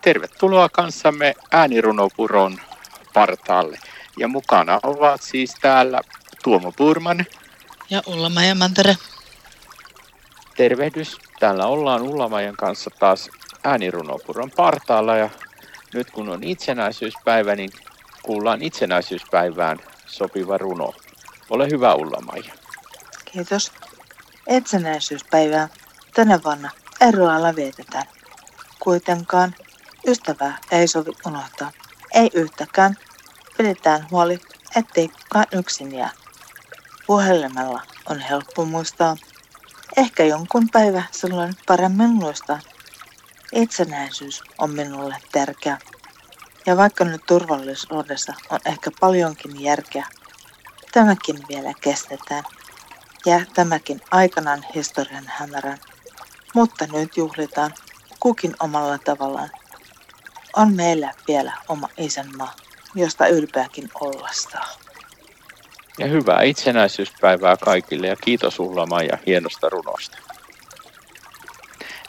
Tervetuloa kanssamme äänirunopuron partaalle. Ja mukana ovat siis täällä Tuomo Purman. Ja Ullamajan Mantere. Tervehdys. Täällä ollaan Ullamajan kanssa taas äänirunopuron partaalla ja nyt kun on itsenäisyyspäivä, niin kuullaan itsenäisyyspäivään sopiva runo. Ole hyvä Ullamaja. Kiitos. Itsenäisyyspäivää tänä vuonna eroalla vietetään. Kuitenkaan ystävää ei sovi unohtaa. Ei yhtäkään. Pidetään huoli, ettei kukaan yksin jää. Puhelimella on helppo muistaa. Ehkä jonkun päivä silloin paremmin muistaa. Itsenäisyys on minulle tärkeä. Ja vaikka nyt turvallisuudessa on ehkä paljonkin järkeä, tämäkin vielä kestetään. Ja tämäkin aikanaan historian hämärän. Mutta nyt juhlitaan kukin omalla tavallaan. On meillä vielä oma isänmaa, josta ylpeäkin olla saa. Ja hyvää itsenäisyyspäivää kaikille ja kiitos Ulla ja hienosta runosta.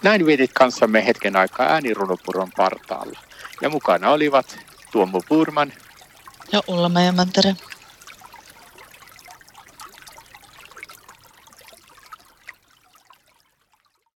Näin vietit kanssamme hetken aikaa äänirunopuron partaalla. Ja mukana olivat Tuomo Purman ja Ulla Mantere.